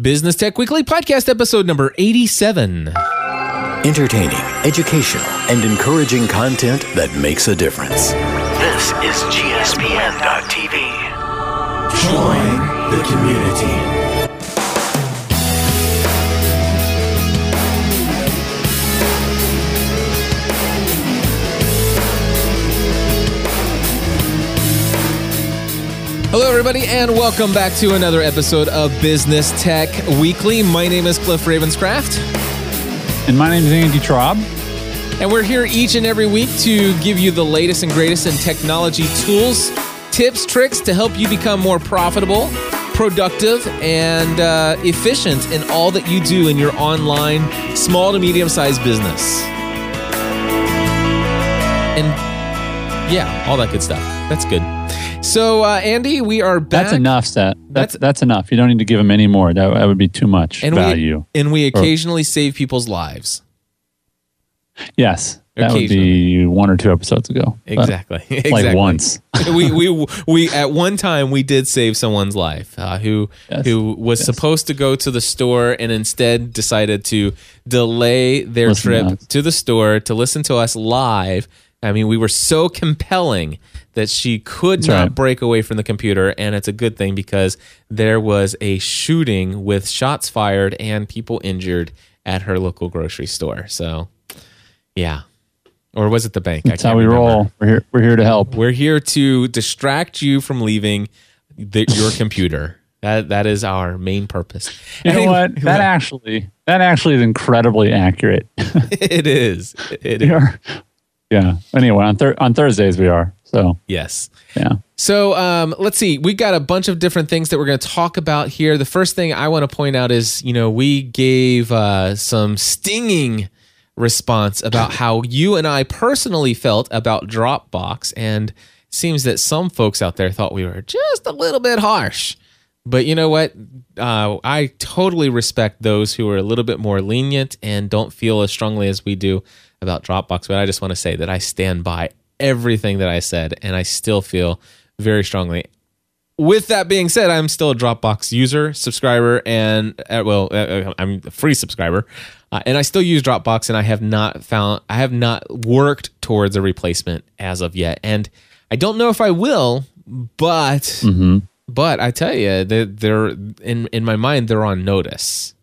Business Tech Weekly Podcast, episode number 87. Entertaining, educational, and encouraging content that makes a difference. This is GSPN.TV. Join the community. Hello, everybody, and welcome back to another episode of Business Tech Weekly. My name is Cliff Ravenscraft, And my name is Andy Traub. and we're here each and every week to give you the latest and greatest in technology tools, tips, tricks to help you become more profitable, productive, and uh, efficient in all that you do in your online small to medium sized business. And yeah, all that good stuff. That's good. So, uh, Andy, we are back. That's enough, Seth. That's- That's that's enough. You don't need to give him any more. That, that would be too much and value. we and we occasionally save people's lives. yes, that would be one or two episodes ago. Exactly. Like exactly. once. we we we at one time we did save someone's life uh, who Yes. who was Yes. supposed to go to the store and instead decided to delay their Listen trip us. to the store to listen to us live. I mean, we were so compelling that she could That's not right. break away from the computer, and it's a good thing because there was a shooting with shots fired and people injured at her local grocery store. So, yeah. Or was it the bank? That's how we remember. roll. We're here. We're here to help. We're here to distract you from leaving the, your computer. That that is our main purpose. You know what? That actually that actually is incredibly accurate. it is. It are- yeah. Anyway, on thir- on Thursdays we are. So Yes. yeah. So um, let's see. We got a bunch of different things that we're going to talk about here. The first thing I want to point out is, you know, we gave uh, some stinging response about how you and I personally felt about Dropbox, and it seems that some folks out there thought we were just a little bit harsh. But you know what? Uh, I totally respect those who are a little bit more lenient and don't feel as strongly as we do about Dropbox. But I just want to say that I stand by everything that I said, and I still feel very strongly. With that being said, I'm still a Dropbox user, subscriber, and uh, well, uh, I'm a free subscriber, uh, and I still use Dropbox, and I have not found, I have not worked towards a replacement as of yet, and I don't know if I will, but Mm-hmm. but I tell you, they're, they're in in my mind, they're on notice.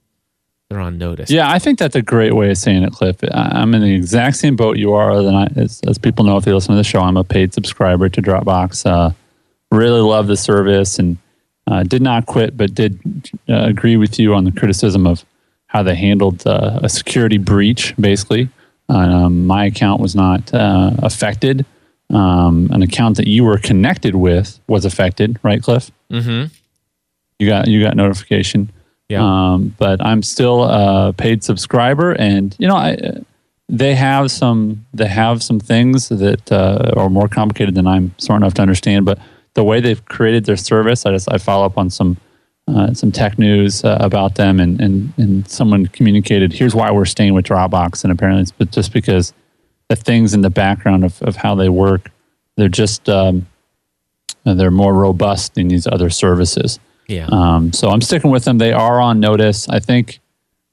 They're on notice. Yeah, I think that's a great way of saying it, Cliff. I'm in the exact same boat you are. Other than I, as, as people know if they listen to the show, I'm a paid subscriber to Dropbox. Uh, really love the service and uh, did not quit, but did uh, agree with you on the criticism of how they handled uh, a security breach. Basically, um, my account was not uh, affected. Um, an account that you were connected with was affected, right, Cliff? Mm-hmm. You got you got notification. Yeah. Um, but I'm still a paid subscriber, and you know, I, they have some they have some things that uh, are more complicated than I'm smart enough to understand. But the way they've created their service, I just I follow up on some uh, some tech news uh, about them, and, and and someone communicated here's why we're staying with Dropbox, and apparently it's just because the things in the background of, of how they work, they're just um, they're more robust than these other services. Yeah. Um, so I'm sticking with them. They are on notice. I think,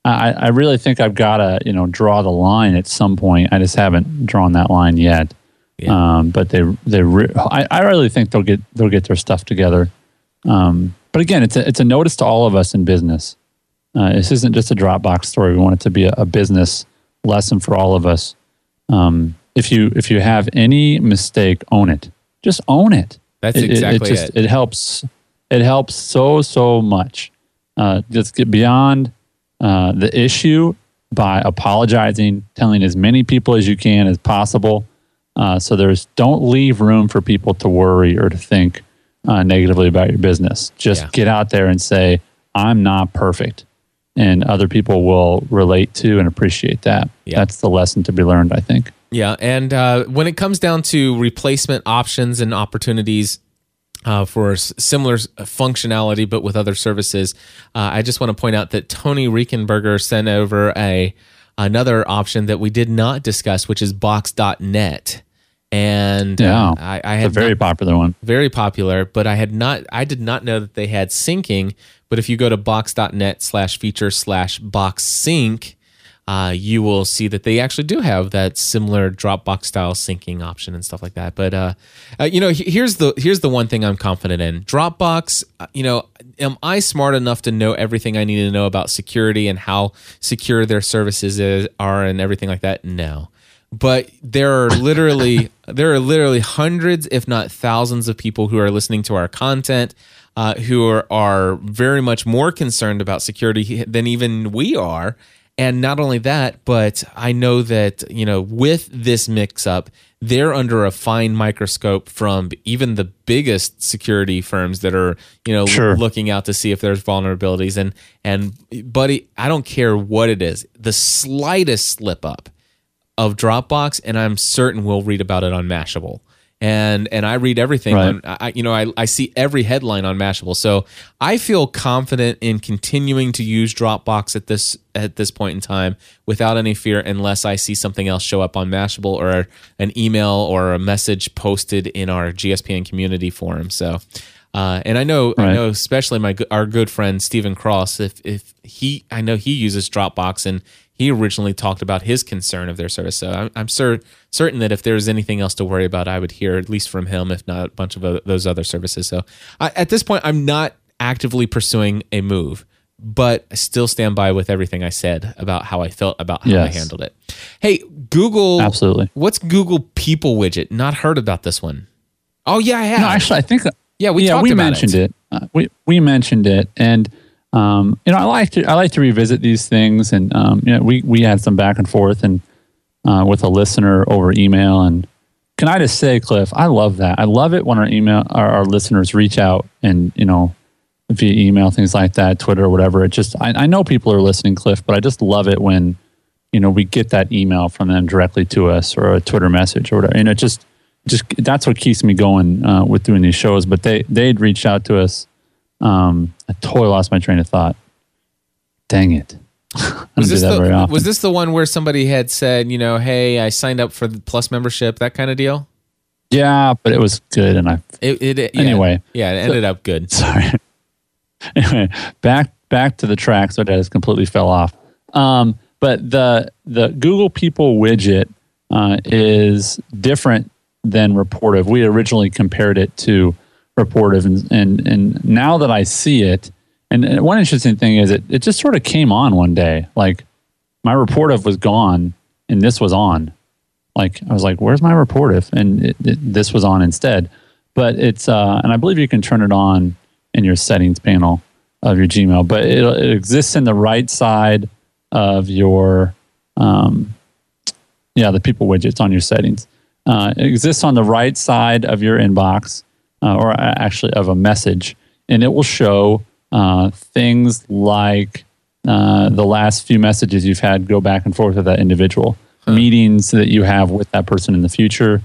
I, I really think I've got to, you know, draw the line at some point. I just haven't drawn that line yet. Yeah. Um, but they, they, re- I, I really think they'll get, they'll get their stuff together. Um, but again, it's a, it's a notice to all of us in business. Uh, this isn't just a Dropbox story. We want it to be a, a business lesson for all of us. Um, if you, if you have any mistake, own it. Just own it That's it, it- exactly it. it. Just, it helps. It helps so so much. Uh, just get beyond uh, the issue by apologizing, telling as many people as you can as possible. Uh, so there's don't leave room for people to worry or to think uh, negatively about your business. Just Yeah. get out there and say, "I'm not perfect," and other people will relate to and appreciate that. Yeah. That's the lesson to be learned, I think. Yeah, and uh, when it comes down to replacement options and opportunities uh, for similar functionality, but with other services, uh, I just want to point out that Tony Rinkenberger sent over a another option that we did not discuss, which is Box.net. and Yeah. uh, I, I had a very not- popular one. very popular, but I had not, I did not know that they had syncing. But if you go to box.net slash feature slash box sync, uh, you will see that they actually do have that similar Dropbox style syncing option and stuff like that. But uh, uh, you know, here's the here's the one thing I'm confident in. Dropbox, uh, you know, am I smart enough to know everything I need to know about security and how secure their services is, are and everything like that? No but there are literally there are literally hundreds if not thousands of people who are listening to our content uh, who are, are very much more concerned about security than even we are and not only that but i know that you know with this mix up they're under a fine microscope from even the biggest security firms that are you know Sure. looking out to see if there's vulnerabilities and and buddy i don't care what it is the slightest slip up of Dropbox, and I'm certain we'll read about it on Mashable. And and I read everything Right. on I, you know I, I see every headline on Mashable, so I feel confident in continuing to use Dropbox at this at this point in time without any fear, unless I see something else show up on Mashable or an email or a message posted in our GSPN community forum. So. Uh, and I know, I know, especially my our good friend Stephen Cross. If if he, I know he uses Dropbox, and he originally talked about his concern of their service. So I'm, I'm cer- certain that if there's anything else to worry about, I would hear at least from him, if not a bunch of other, those other services. So I, at this point, I'm not actively pursuing a move, but I still stand by with everything I said about how I felt about how I handled it. Hey, Google, Absolutely. What's Google People widget? Not heard about this one. Oh yeah, I have. No, actually, I think Yeah, we yeah talked we about mentioned it. it. Uh, we we mentioned it, and um, you know I like to I like to revisit these things, and um, you know we we had some back and forth and uh, with a listener over email, and can I just say, Cliff, I love that. I love it when our email our, our listeners reach out and you know via email things like that, Twitter or whatever. It just I, I know people are listening, Cliff, but I just love it when you know we get that email from them directly to us or a Twitter message or whatever. And it just just that's what keeps me going uh, with doing these shows. But they they'd reached out to us. Um, I totally lost my train of thought. Dang it! Was this, the, was this the one where somebody had said, you know, hey, I signed up for the Plus membership, that kind of deal? yeah, but it was good, and I It, it, it- yeah, Anyway. yeah, it ended up good. sorry. anyway, back back to the track. So that just completely fell off. Um, but the the Google People widget uh, is different than Rapportive. We originally compared it to Rapportive, and and, and now that I see it, and, one interesting thing is it it just sort of came on one day. Like my Rapportive was gone, and this was on. Like I was like, "Where's my Rapportive?" And it, it, this was on instead. But it's uh, and I believe you can turn it on in your settings panel of your Gmail. But it, it exists in the right side of your um, yeah, the people widgets on your settings. Uh, it exists on the right side of your inbox, uh, or actually of a message, and it will show uh, things like uh, the last few messages you've had go back and forth with that individual, meetings that you have with that person in the future.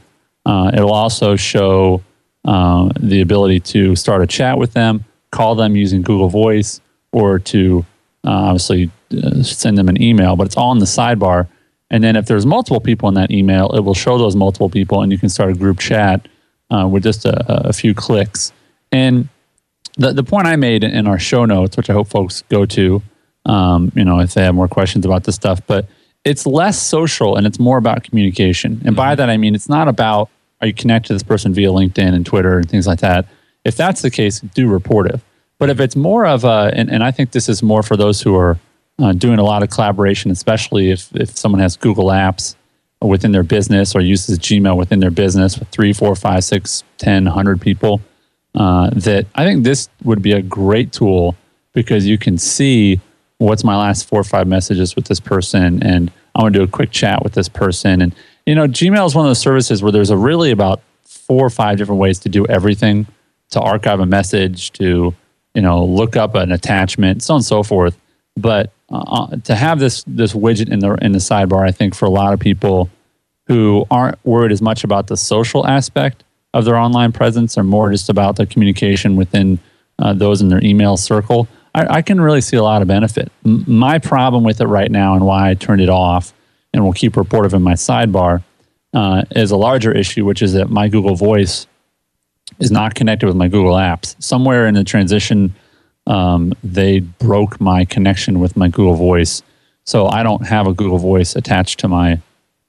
Uh, it'll also show uh, the ability to start a chat with them, call them using Google Voice, or to uh, obviously uh, send them an email. But it's all in the sidebar. And then if there's multiple people in that email, it will show those multiple people, and you can start a group chat uh, with just a, a few clicks. And the the point I made in our show notes, which I hope folks go to, um, you know, if they have more questions about this stuff, but it's less social and it's more about communication. And by that I mean it's not about are you connected to this person via LinkedIn and Twitter and things like that. If that's the case, do report it. But if it's more of a, and, and I think this is more for those who are uh, doing a lot of collaboration, especially if, if someone has Google Apps within their business or uses Gmail within their business with three, four, five, six, ten, hundred people, uh, that I think this would be a great tool because you can see what's my last four or five messages with this person and I want to do a quick chat with this person. And, you know, Gmail is one of those services where there's a really about four or five different ways to do everything to archive a message, to, you know, look up an attachment, so on and so forth. But uh, to have this this widget in the in the sidebar, I think for a lot of people who aren't worried as much about the social aspect of their online presence or more just about the communication within uh, those in their email circle, I, I can really see a lot of benefit. M- my problem with it right now and why I turned it off and will keep Rapportive in my sidebar uh, is a larger issue, which is that my Google Voice is not connected with my Google Apps. Somewhere in the transition, um, they broke my connection with my Google Voice. So I don't have a Google Voice attached to my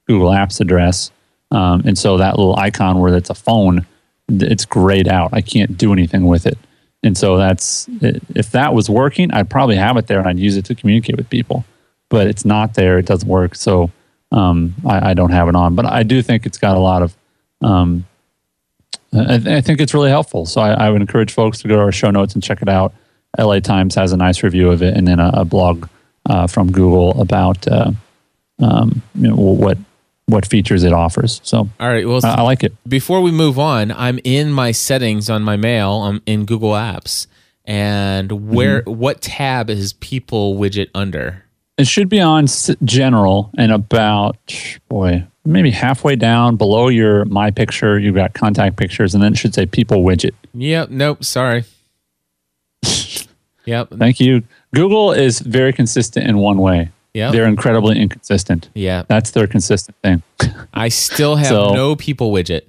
Google Apps address. Um, and so that little icon where it's a phone, it's grayed out. I can't do anything with it. And so that's, if that was working, I'd probably have it there and I'd use it to communicate with people. But it's not there. It doesn't work. So um, I, I, don't have it on. But I do think it's got a lot of, um, I, I, think it's really helpful. So I, I, would encourage folks to go to our show notes and check it out. LA Times has a nice review of it and then a, a blog uh, from Google about uh, um, you know, what what features it offers. So, all right, well, I, I like it. Before we move on, I'm in my settings on my mail. I'm in Google Apps, and where mm-hmm. what tab is People widget under? It should be on General and about boy maybe halfway down below your My Picture. You've got Contact Pictures, and then it should say People widget. Yep. Nope. Sorry. Yep. Thank you. Google is very consistent in one way. Yeah. They're incredibly inconsistent. Yeah. That's their consistent thing. I still have so, no people widget.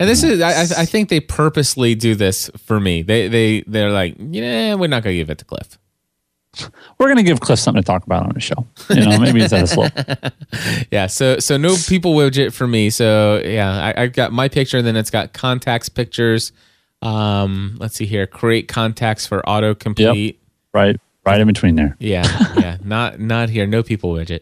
And this is I, I think they purposely do this for me. They they they're like, yeah, we're not gonna give it to Cliff. We're gonna give Cliff something to talk about on the show. You know, maybe it's at a slope. yeah, so so no people widget for me. So yeah, I, I've got my picture, and then it's got contacts pictures. Um, let's see here, create contacts for autocomplete. Yep. Right right in between there. Yeah, yeah, not not here. No people widget.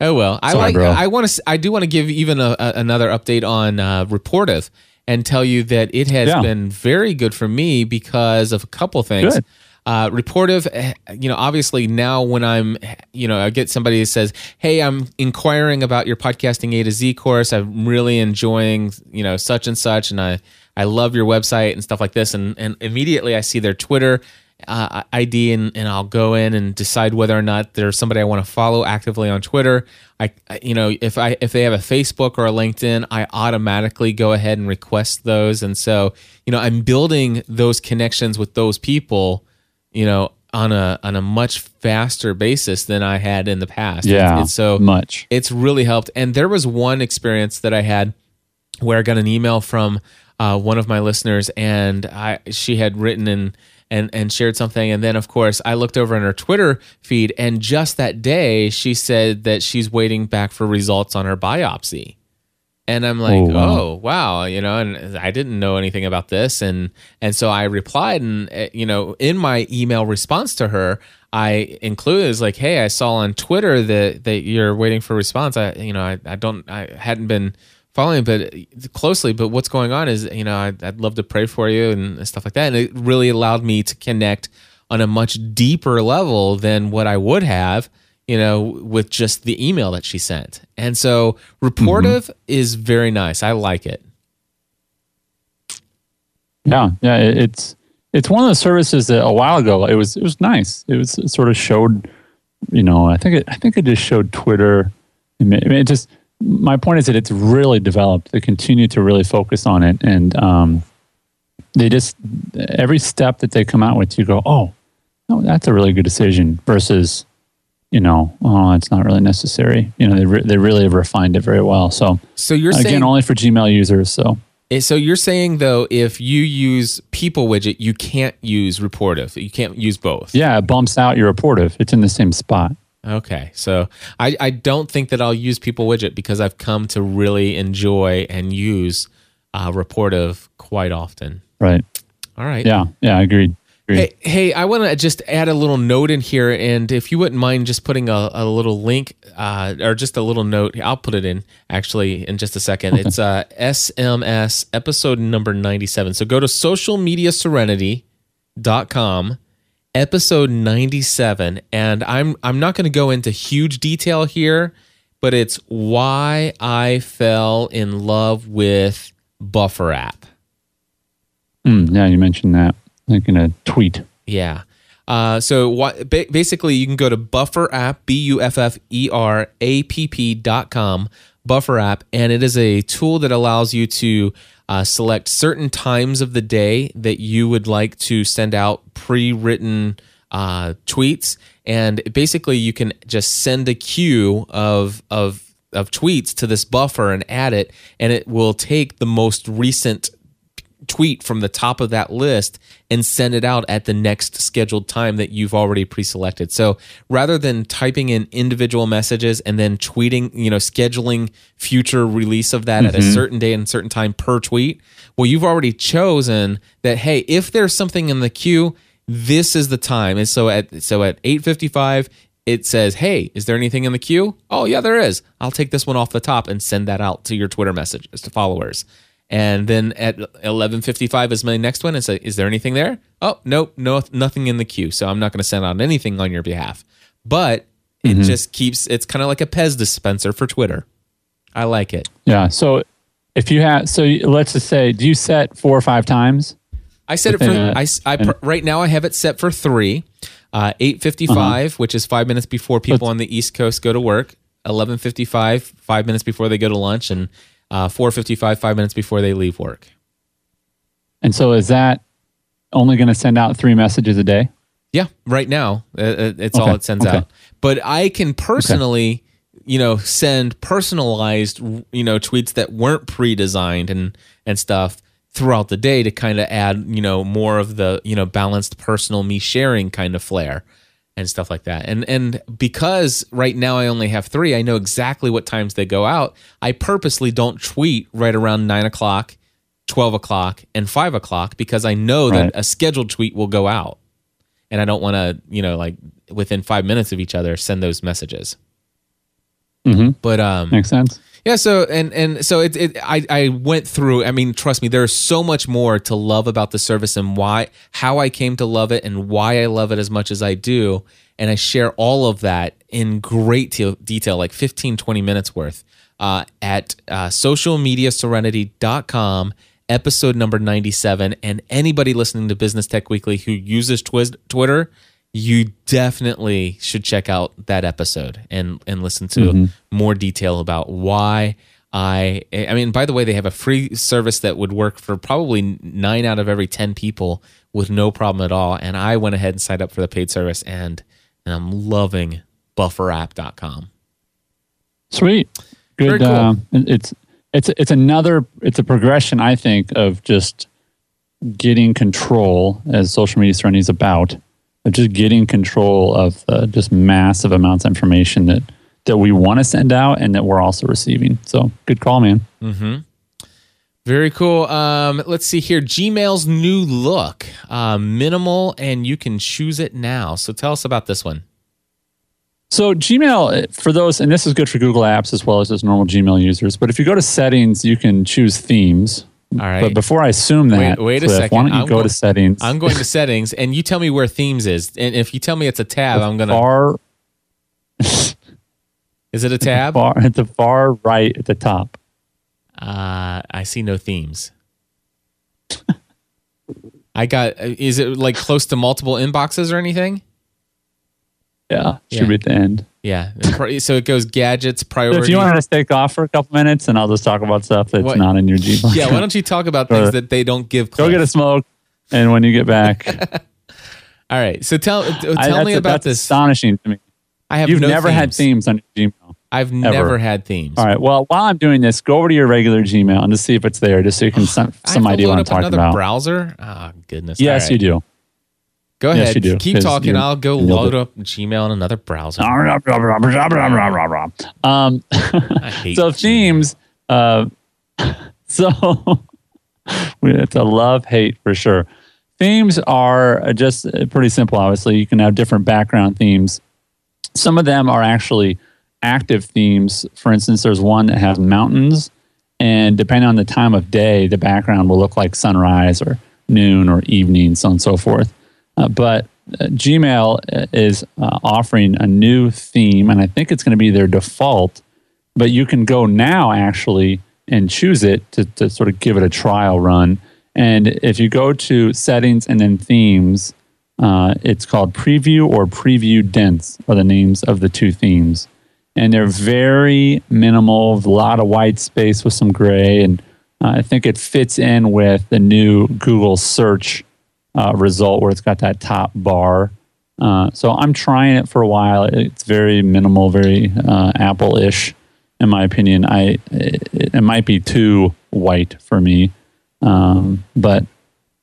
Oh well, I Sorry, like. Bro. I want to. I do want to give even a, a, another update on uh, Rapportive and tell you that it has yeah. been very good for me because of a couple things. Good. Uh, Rapportive, eh, you know, obviously now when I'm, you know, I get somebody that says, "Hey, I'm inquiring about your podcasting A to Z course. I'm really enjoying, you know, such and such, and I I love your website and stuff like this." And and immediately I see their Twitter uh, ID and, and I'll go in and decide whether or not there's somebody I want to follow actively on Twitter. I, you know, if I if they have a Facebook or a LinkedIn, I automatically go ahead and request those. And so, you know, I'm building those connections with those people, you know, on a on a much faster basis than I had in the past. Yeah, it's, it's so much. It's really helped. And there was one experience that I had where I got an email from uh, one of my listeners, and I she had written in and and shared something and then of course I looked over in her Twitter feed and just that day she said that she's waiting back for results on her biopsy. And I'm like, oh wow. oh wow. you know, and I didn't know anything about this, and and so I replied, and eh, you know, in my email response to her, I included is like, hey, I saw on Twitter that that you're waiting for response. I, you know, I, I don't, I hadn't been following but closely but what's going on is you know I'd, I'd, love to pray for you and stuff like that. And it really allowed me to connect on a much deeper level than what i would have you know with just the email that she sent. And so Rapportive mm-hmm. is very nice. I like it. Yeah yeah it's it's one of the services that a while ago it was it was nice. It was it sort of showed you know i think it i think it just showed twitter. I mean, it just my point is that it's really developed. They continue to really focus on it, and um, they just every step that they come out with, you go, "Oh, no, that's a really good decision." Versus, you know, "Oh, it's not really necessary." You know, they re- they really have refined it very well. So, so you're again saying, only for Gmail users. So, eh, so you're saying though, if you use People widget, you can't use Rapportive. You can't use both. Yeah, it bumps out your Rapportive. It's in the same spot. Okay. So I, I don't think that I'll use People Widget because I've come to really enjoy and use uh, Rapportive quite often. Right. All right. Yeah. Yeah. I agreed. Hey, hey, I want to just add a little note in here, and if you wouldn't mind just putting a, a little link uh, or just a little note, I'll put it in actually in just a second. Okay. It's uh, SMS episode number 97. So go to socialmediaserenity.com episode 97 and I'm I'm not going to go into huge detail here, but it's why I fell in love with Buffer app. Mm, yeah, you mentioned that like in a tweet. Yeah. Uh, so what, basically, you can go to Buffer app, B U F F E R A P P dot com, Buffer app, and it is a tool that allows you to uh, select certain times of the day that you would like to send out pre-written uh, tweets, and basically you can just send a queue of of of tweets to this buffer and add it, and it will take the most recent tweet from the top of that list and send it out at the next scheduled time that you've already pre-selected. So rather than typing in individual messages and then tweeting, you know, scheduling future release of that at a mm-hmm. certain day and certain time per tweet, well, you've already chosen that hey, if there's something in the queue, this is the time. And so at so at 8:55 it says, "Hey, is there anything in the queue?" "Oh, yeah, there is." I'll take this one off the top and send that out to your Twitter messages to followers. And then at 11:55 is my next one and say, "Is there anything there?" "Oh, nope, no nothing in the queue." So I'm not going to send out anything on your behalf. But it just keeps it's kind of like a Pez dispenser for Twitter. I like it. Yeah. So if you have, so let's just say, do you set four or five times? I set it for a- I, I pr- right now I have it set for 3. Uh 8:55, which is 5 minutes before people on the East Coast go to work, 11:55, 5 minutes before they go to lunch and uh 4:55, 5 minutes before they leave work. And so is that only going to send out three messages a day? Yeah, right now uh, uh, it's all it sends okay. out. But I can personally, you know, send personalized, you know, tweets that weren't pre-designed and and stuff throughout the day to kind of add, you know, more of the, you know, balanced personal me sharing kind of flair and stuff like that. And and because right now I only have three, I know exactly what times they go out. I purposely don't tweet right around nine o'clock, twelve o'clock, and five o'clock because I know Right. that a scheduled tweet will go out and I don't want to, you know, like within five minutes of each other, send those messages. Mm-hmm. But um, Makes sense. Yeah, so and and so it, it I I went through. I mean, trust me, there's so much more to love about the service and why how I came to love it and why I love it as much as I do. And I share all of that in great te- detail, like 15, 20 minutes worth, uh, at uh, socialmediaserenity.com, episode number 97. And anybody listening to Business Tech Weekly who uses Twiz- Twitter, you definitely should check out that episode and and listen to more detail about why I I mean by the way they have a free service that would work for probably 9 out of every 10 people with no problem at all and I went ahead and signed up for the paid service and, and I'm loving bufferapp.com. Sweet. Good. Cool. uh, it's it's it's another it's a progression I think of just getting control as social media is about of just getting control of uh, just massive amounts of information that that we want to send out and that we're also receiving. So good call, man. Very cool. Um, let's see here. Gmail's new look, uh, minimal, and you can choose it now. So tell us about this one. So Gmail, for those, and this is good for Google Apps as well as just normal Gmail users. But if you go to settings, you can choose themes. All right. But before I assume that, Wait- wait a Cliff, second. Why don't you I'm go go- to settings? I'm going to settings, and you tell me where themes is. And if you tell me it's a tab, I'm gonna. far, Is it a tab? far at the far right at the top. Uh, I see no themes. I got. Is it like close to multiple inboxes or anything? Yeah, should Yeah. be at the end. Yeah. So it goes gadgets, So priority. if you want to take off for a couple minutes, and I'll just talk about stuff that's What- not in your Gmail. yeah. Why don't you talk about things that they don't give? go get a smoke, and when you get back, All right. So tell uh, tell I, me about that's this. astonishing to me. I have You've no never had themes. themes on your Gmail. I've never had themes. All right. Well, while I'm doing this, go over to your regular Gmail and just see if it's there, just so you can some, some idea what I'm talking another about. browser. Oh goodness. Yes, All you do. Go Yes, ahead. you do, Keep talking. I'll go load up Gmail in another browser. Um, so Gmail. themes. Uh, so it's a love hate for sure. Themes are just pretty simple. Obviously, you can have different background themes. Some of them are actually active themes. For instance, there's one that has mountains, and depending on the time of day, the background will look like sunrise or noon or evening, so on and so forth. Uh, but uh, Gmail uh, is uh, offering a new theme, and I think it's going to be their default. But you can go now actually and choose it to, to sort of give it a trial run. And if you go to settings and then themes, uh, it's called preview or preview dense are the names of the two themes. And they're very minimal, a lot of white space with some gray. And I think it fits in with the new Google search uh, result where it's got that top bar. Uh, so I'm trying it for a while. It's very minimal, very uh, Apple ish. in my opinion. I it, it might be too white for me, um, but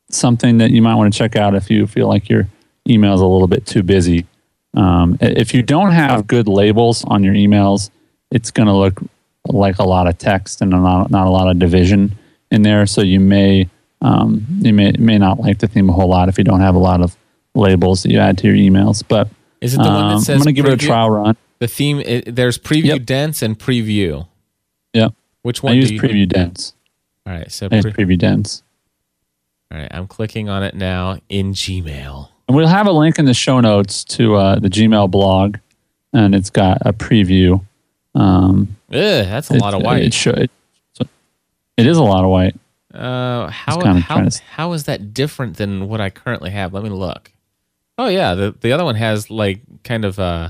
something that you might want to check out if you feel like your email is a little bit too busy. Um, if you don't have good labels on your emails, it's going to look like a lot of text and not, not a lot of division in there. So you may um, you may may not like the theme a whole lot if you don't have a lot of labels that you add to your emails. But Is it the one that um, says I'm going to give it a trial run. The theme it, there's preview Yep. dense and preview. Yep. Which one? I use do you Preview Dense. All right, so pre- Preview Dense. all right, I'm clicking on it now in Gmail. And we'll have a link in the show notes to uh, the Gmail blog, and it's got a preview. Um, Ugh, that's a lot of white. It, should, it, it is a lot of white. Uh, how how, to- how is that different than what I currently have? Let me look. Oh yeah, the the other one has like kind of uh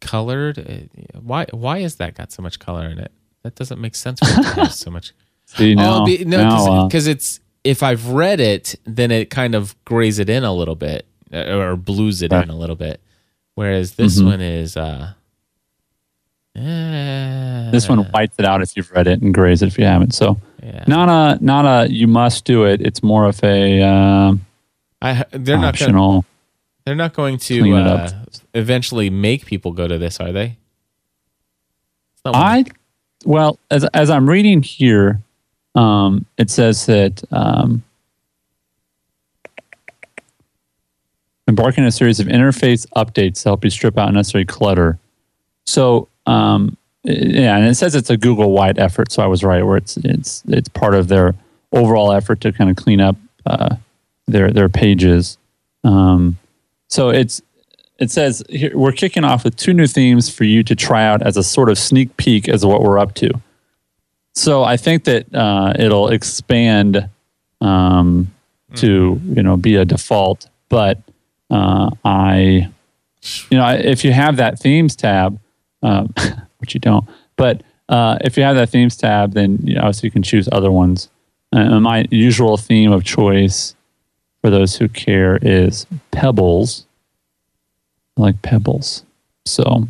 colored. uh, Why why is that got so much color in it? That doesn't make sense. For it to have so much. See, now, oh, be, no, now, uh, because it's if I've read it, then it kind of grays it in a little bit uh, or blues it in a little bit. Whereas this Mhm. one is uh, this one whites it out if you've read it and grays it if you haven't. So yeah. not a not a you must do it. It's more of a um, I they're not gonna, they're not going to uh, eventually make people go to this, are they? It's not one- I well as as I'm reading here, um, it says that um, embarking on a series of interface updates to help you strip out unnecessary clutter. So um, yeah, and it says it's a Google wide effort. So I was right, where it's it's it's part of their overall effort to kind of clean up uh, their their pages. Um, so it's it says here, we're kicking off with two new themes for you to try out as a sort of sneak peek as what we're up to. So I think that uh, it'll expand um, to you know be a default, but uh, I you know if you have that themes tab, um, which you don't, but uh, if you have that themes tab, then you know, obviously you can choose other ones. Uh, my usual theme of choice for those who care is Pebbles. I like Pebbles. So,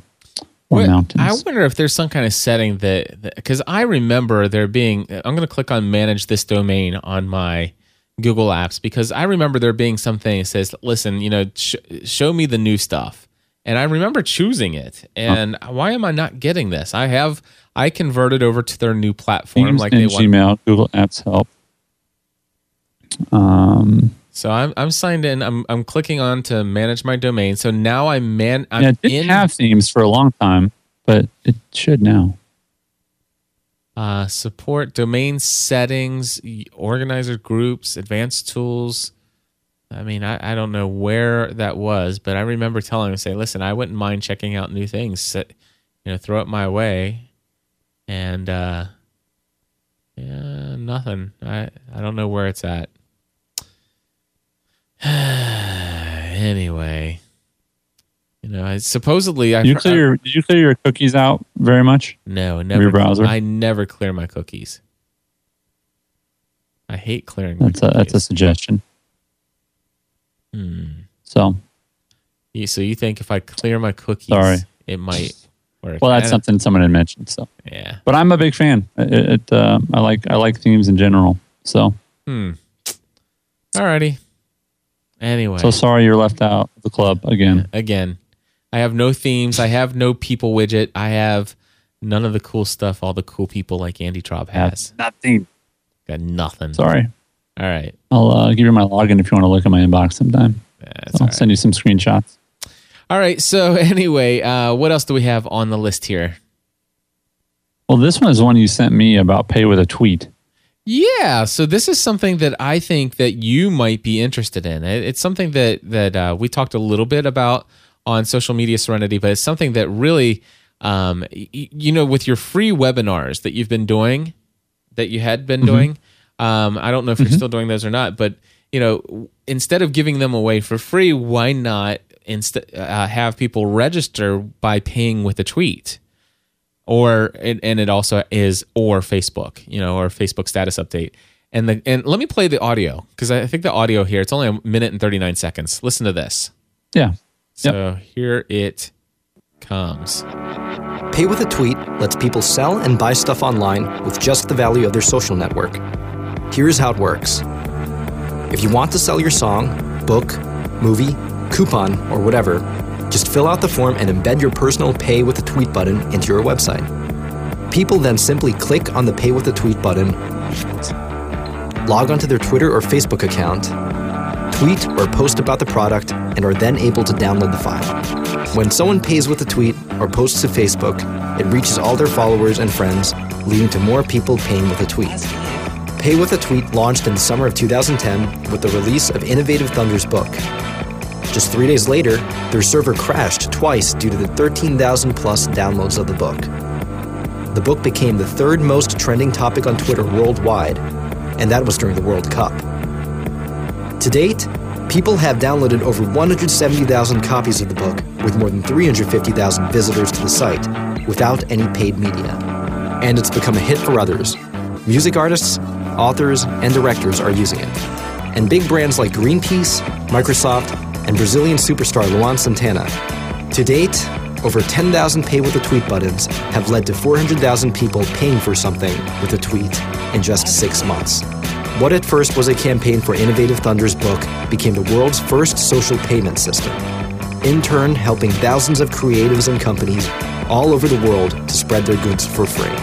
mountains. I wonder if there's some kind of setting that because I remember there being. I'm going to click on manage this domain on my Google Apps because I remember there being something that says, "Listen, you know, sh- show me the new stuff," and I remember choosing it. And why am I not getting this? I have I converted over to their new platform, Themes like they want. Gmail, Google Apps Help. Um, So I'm I'm signed in. I'm I'm clicking on to manage my domain. So now I'm man. I'm yeah, it didn't in have themes for a long time, but it should now. Uh, support domain settings, organizer groups, advanced tools. I mean, I, I don't know where that was, but I remember telling him, say, listen, I wouldn't mind checking out new things. You know, throw it my way. And uh, yeah, nothing. I I don't know where it's at. anyway, you know, I, supposedly I Did you clear your, did you clear your cookies out very much? no, never. your browser? I never clear my cookies. I hate clearing. That's a that's a suggestion. Hmm. So, You- So you think if I clear my cookies, Sorry. it might work? well, that's something someone had mentioned. So, Yeah. but I'm a big fan. It, it uh, I like I like themes in general. So, Hmm. Alrighty. Anyway, so sorry you're left out of the club again. again, I have no themes. I have no people widget. I have none of the cool stuff. All the cool people like Andy Traub has. nothing. Got nothing. Sorry. All right. I'll uh, give you my login if you want to look at my inbox sometime. That's I'll right. send you some screenshots. All right. So anyway, uh, what else do we have on the list here? Well, this one is one you sent me about pay with a tweet. Yeah, so this is something that I think that you might be interested in. It- It's something that that uh, we talked a little bit about on social media Serenity, but it's something that really, um, y- you know, with your free webinars that you've been doing, that you had been doing. Um, I don't know if you're still doing those or not, but you know, instead of giving them away for free, why not instead uh, have people register by paying with a tweet? or and, and it also is or Facebook, you know, or Facebook status update. And the and let me play the audio because I think the audio here it's only a minute and thirty nine seconds. Listen to this. Yeah. So here it comes. Pay with a tweet lets people sell and buy stuff online with just the value of their social network. Here's how it works if you want to sell your song, book, movie, coupon, or whatever, just fill out the form and embed your personal Pay with a Tweet button into your website. People then simply click on the Pay with a Tweet button, log onto their Twitter or Facebook account, tweet or post about the product, and are then able to download the file. When someone pays with a tweet or posts to Facebook, it reaches all their followers and friends, leading to more people paying with a tweet. Pay with a Tweet launched in the summer of 2010 with the release of Innovative Thunder's book. Just three days later, their server crashed twice due to the 13,000 plus downloads of the book. The book became the third most trending topic on Twitter worldwide, and that was during the World Cup. To date, people have downloaded over 170,000 copies of the book, with more than 350,000 visitors to the site, without any paid media. And it's become a hit for others. Music artists, authors, and directors are using it. And big brands like Greenpeace, Microsoft, and Brazilian superstar Luan Santana. To date, over 10,000 pay with a tweet buttons have led to 400,000 people paying for something with a tweet in just six months. What at first was a campaign for Innovative Thunder's book became the world's first social payment system, in turn, helping thousands of creatives and companies all over the world to spread their goods for free.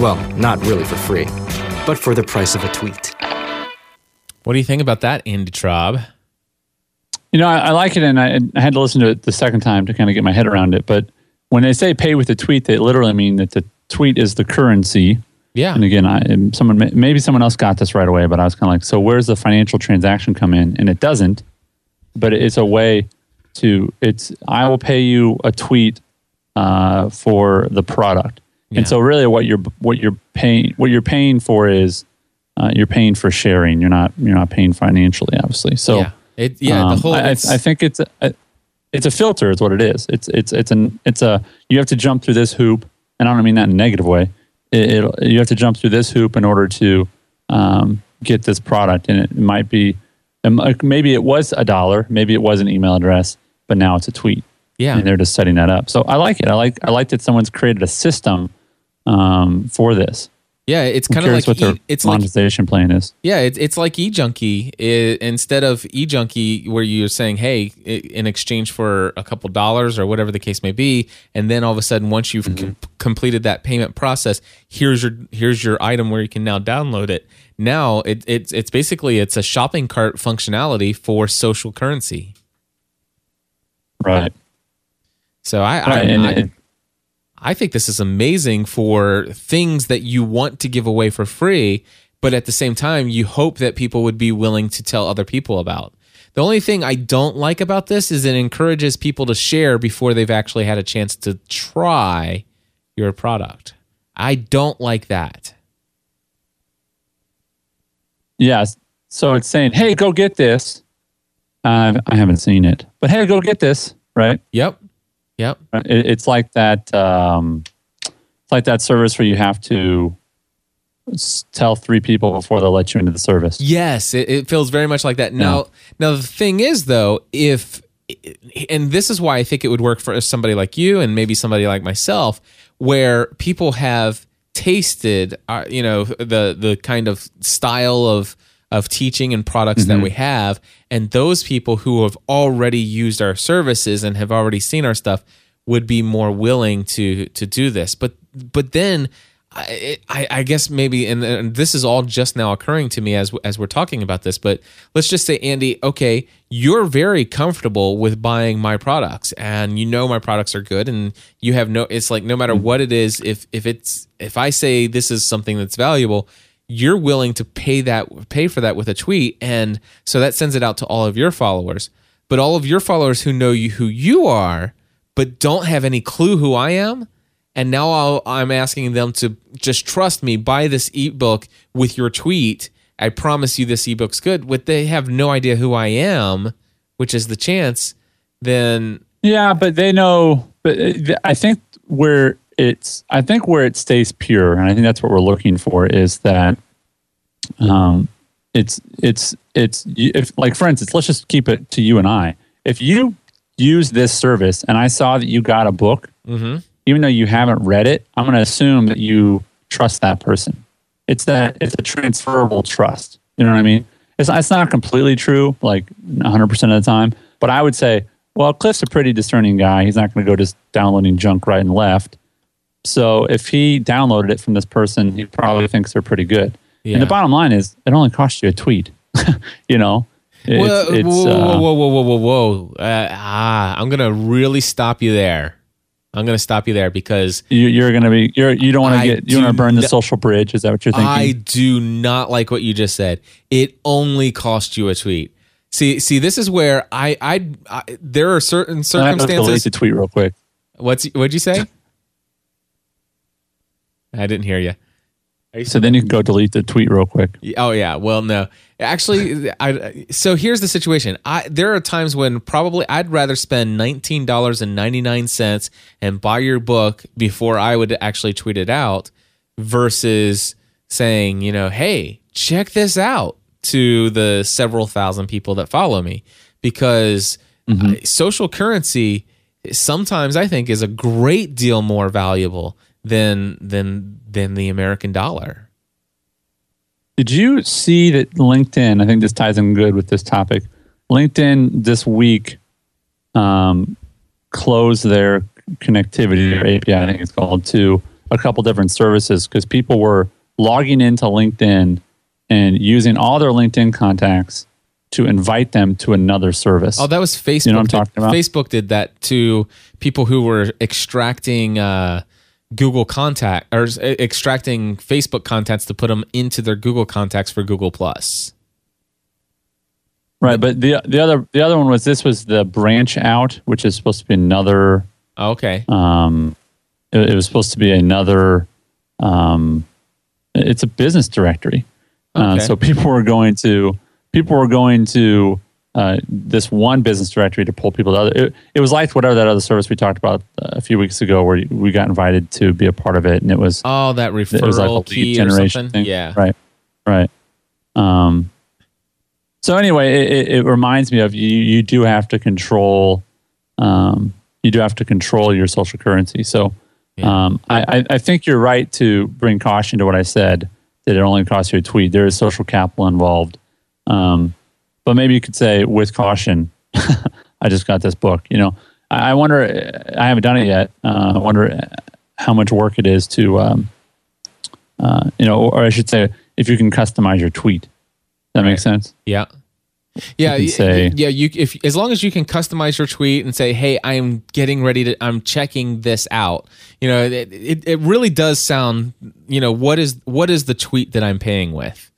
Well, not really for free, but for the price of a tweet. What do you think about that, Andy Traub? You know, I, I like it, and I, I, had to listen to it the second time to kind of get my head around it. But when they say pay with a tweet, they literally mean that the tweet is the currency. Yeah. And again, I, someone maybe someone else got this right away, but I was kind of like, so where's the financial transaction come in? And it doesn't, but it's a way to it's I will pay you a tweet uh, for the product. Yeah. And so really, what you're what you're paying what you're paying for is uh, you're paying for sharing. You're not you're not paying financially, obviously. So. Yeah it, yeah, um, the whole. I, I, think it's a, it's a filter. Is what it is. It's it's it's an it's a you have to jump through this hoop, and I don't mean that in a negative way. It, you have to jump through this hoop in order to um, get this product, and it might be maybe it was a dollar, maybe it was an email address, but now it's a tweet. Yeah, and they're just setting that up. So I like it. I like I like that someone's created a system um, for this. Yeah, it's kind of like what their it's monetization like, plan is. Yeah, it's it's like eJunkie. It, instead of eJunkie, where you're saying, "Hey, in exchange for a couple dollars or whatever the case may be," and then all of a sudden, once you've mm-hmm. com- completed that payment process, here's your here's your item where you can now download it. Now it, it's it's basically it's a shopping cart functionality for social currency. Right. So I, right. I, I, I I think this is amazing for things that you want to give away for free, but at the same time, you hope that people would be willing to tell other people about. The only thing I don't like about this is it encourages people to share before they've actually had a chance to try your product. I don't like that. Yes. So it's saying, hey, go get this. Uh, I haven't seen it, but hey, go get this, right? Yep. Yep. It, it's like that. Um, it's like that service where you have to tell three people before they'll let you into the service. Yes, it, it feels very much like that. Now, yeah. now the thing is though, if and this is why I think it would work for somebody like you and maybe somebody like myself, where people have tasted, uh, you know, the the kind of style of of teaching and products mm-hmm. that we have. And those people who have already used our services and have already seen our stuff would be more willing to to do this. But but then I, I, I guess maybe, and, and, this is all just now occurring to me as as we're talking about this. But let's just say, Andy, okay, you're very comfortable with buying my products, and you know my products are good, and you have no. It's like no matter mm-hmm. what it is, if if it's if I say this is something that's valuable, you're willing to pay that pay for that with a tweet. And so that sends it out to all of your followers. But all of your followers who know you who you are but don't have any clue who I am. And now i am asking them to just trust me buy this ebook with your tweet. I promise you this ebook's good. But they have no idea who I am which is the chance then yeah but they know but uh, I think where it's I think where it stays pure, and I think that's what we're looking for, is that um, it's it's it's if like for instance, let's just keep it to you and I. If you use this service and I saw that you got a book, even though you haven't read it, I'm going to assume that you trust that person. It's that it's a transferable trust. You know what I mean? It's not, it's not completely true, like 100% of the time, but I would say, well, Cliff's a pretty discerning guy. He's not going to go just downloading junk right and left. So if he downloaded it from this person, he probably thinks they're pretty good. Yeah. And the bottom line is, it only costs you a tweet. you know, it's, whoa, it's, whoa, uh, whoa, whoa, whoa, whoa, whoa! Uh, ah, I'm gonna really stop you there. I'm gonna stop you there because you, you're going to be you're you don't want to get you want to burn the social bridge. Is that what you're thinking? I do not like what you just said. It only cost you a tweet. See, see, this is where I, I, I there are certain circumstances. I have to delete the tweet real quick. What's what'd you say? I didn't hear you. So then you can go delete the tweet real quick. Oh yeah. Well, no. Actually, I so here's the situation. I there are times when probably I'd rather spend nineteen dollars and ninety nine cents and buy your book before I would actually tweet it out, versus saying, you know, hey, check this out to the several thousand people that follow me, because uh, social currency sometimes I think is a great deal more valuable than than than the American dollar. Did you see that LinkedIn? I think this ties in good with this topic. LinkedIn this week um, closed their connectivity or API, I think it's called, to a couple different services because people were logging into LinkedIn and using all their LinkedIn contacts to invite them to another service. Oh, that was Facebook. You know what I'm talking about? Facebook did that to people who were extracting uh, Google contact or extracting Facebook contacts to put them into their Google contacts for Google Plus. right, but the the other the other one was this was the branch out, which is supposed to be another Okay. um, it, it was supposed to be another um, it's a business directory uh, Okay. so people were going to people were going to uh, this one business directory to pull people to other it, it was like whatever that other service we talked about uh, a few weeks ago where we got invited to be a part of it and it was oh, that it was like a referral key or generation something. thing Yeah. right right um so anyway it, it, it reminds me of you you do have to control um you do have to control your social currency so Yeah. um I, I i think you're right to bring caution to what i said that it only costs you a tweet there is social capital involved um but maybe you could say with caution i just got this book you know i, I wonder i haven't done it yet uh, i wonder how much work it is to um uh, you know, or I should say, if you can customize your tweet. That makes sense. Yeah. Yeah, can y- say- yeah. You if as long as you can customize your tweet and say, "Hey, I'm getting ready to, I'm checking this out." You know, it, it, it really does sound. You know, what is what is the tweet that I'm paying with,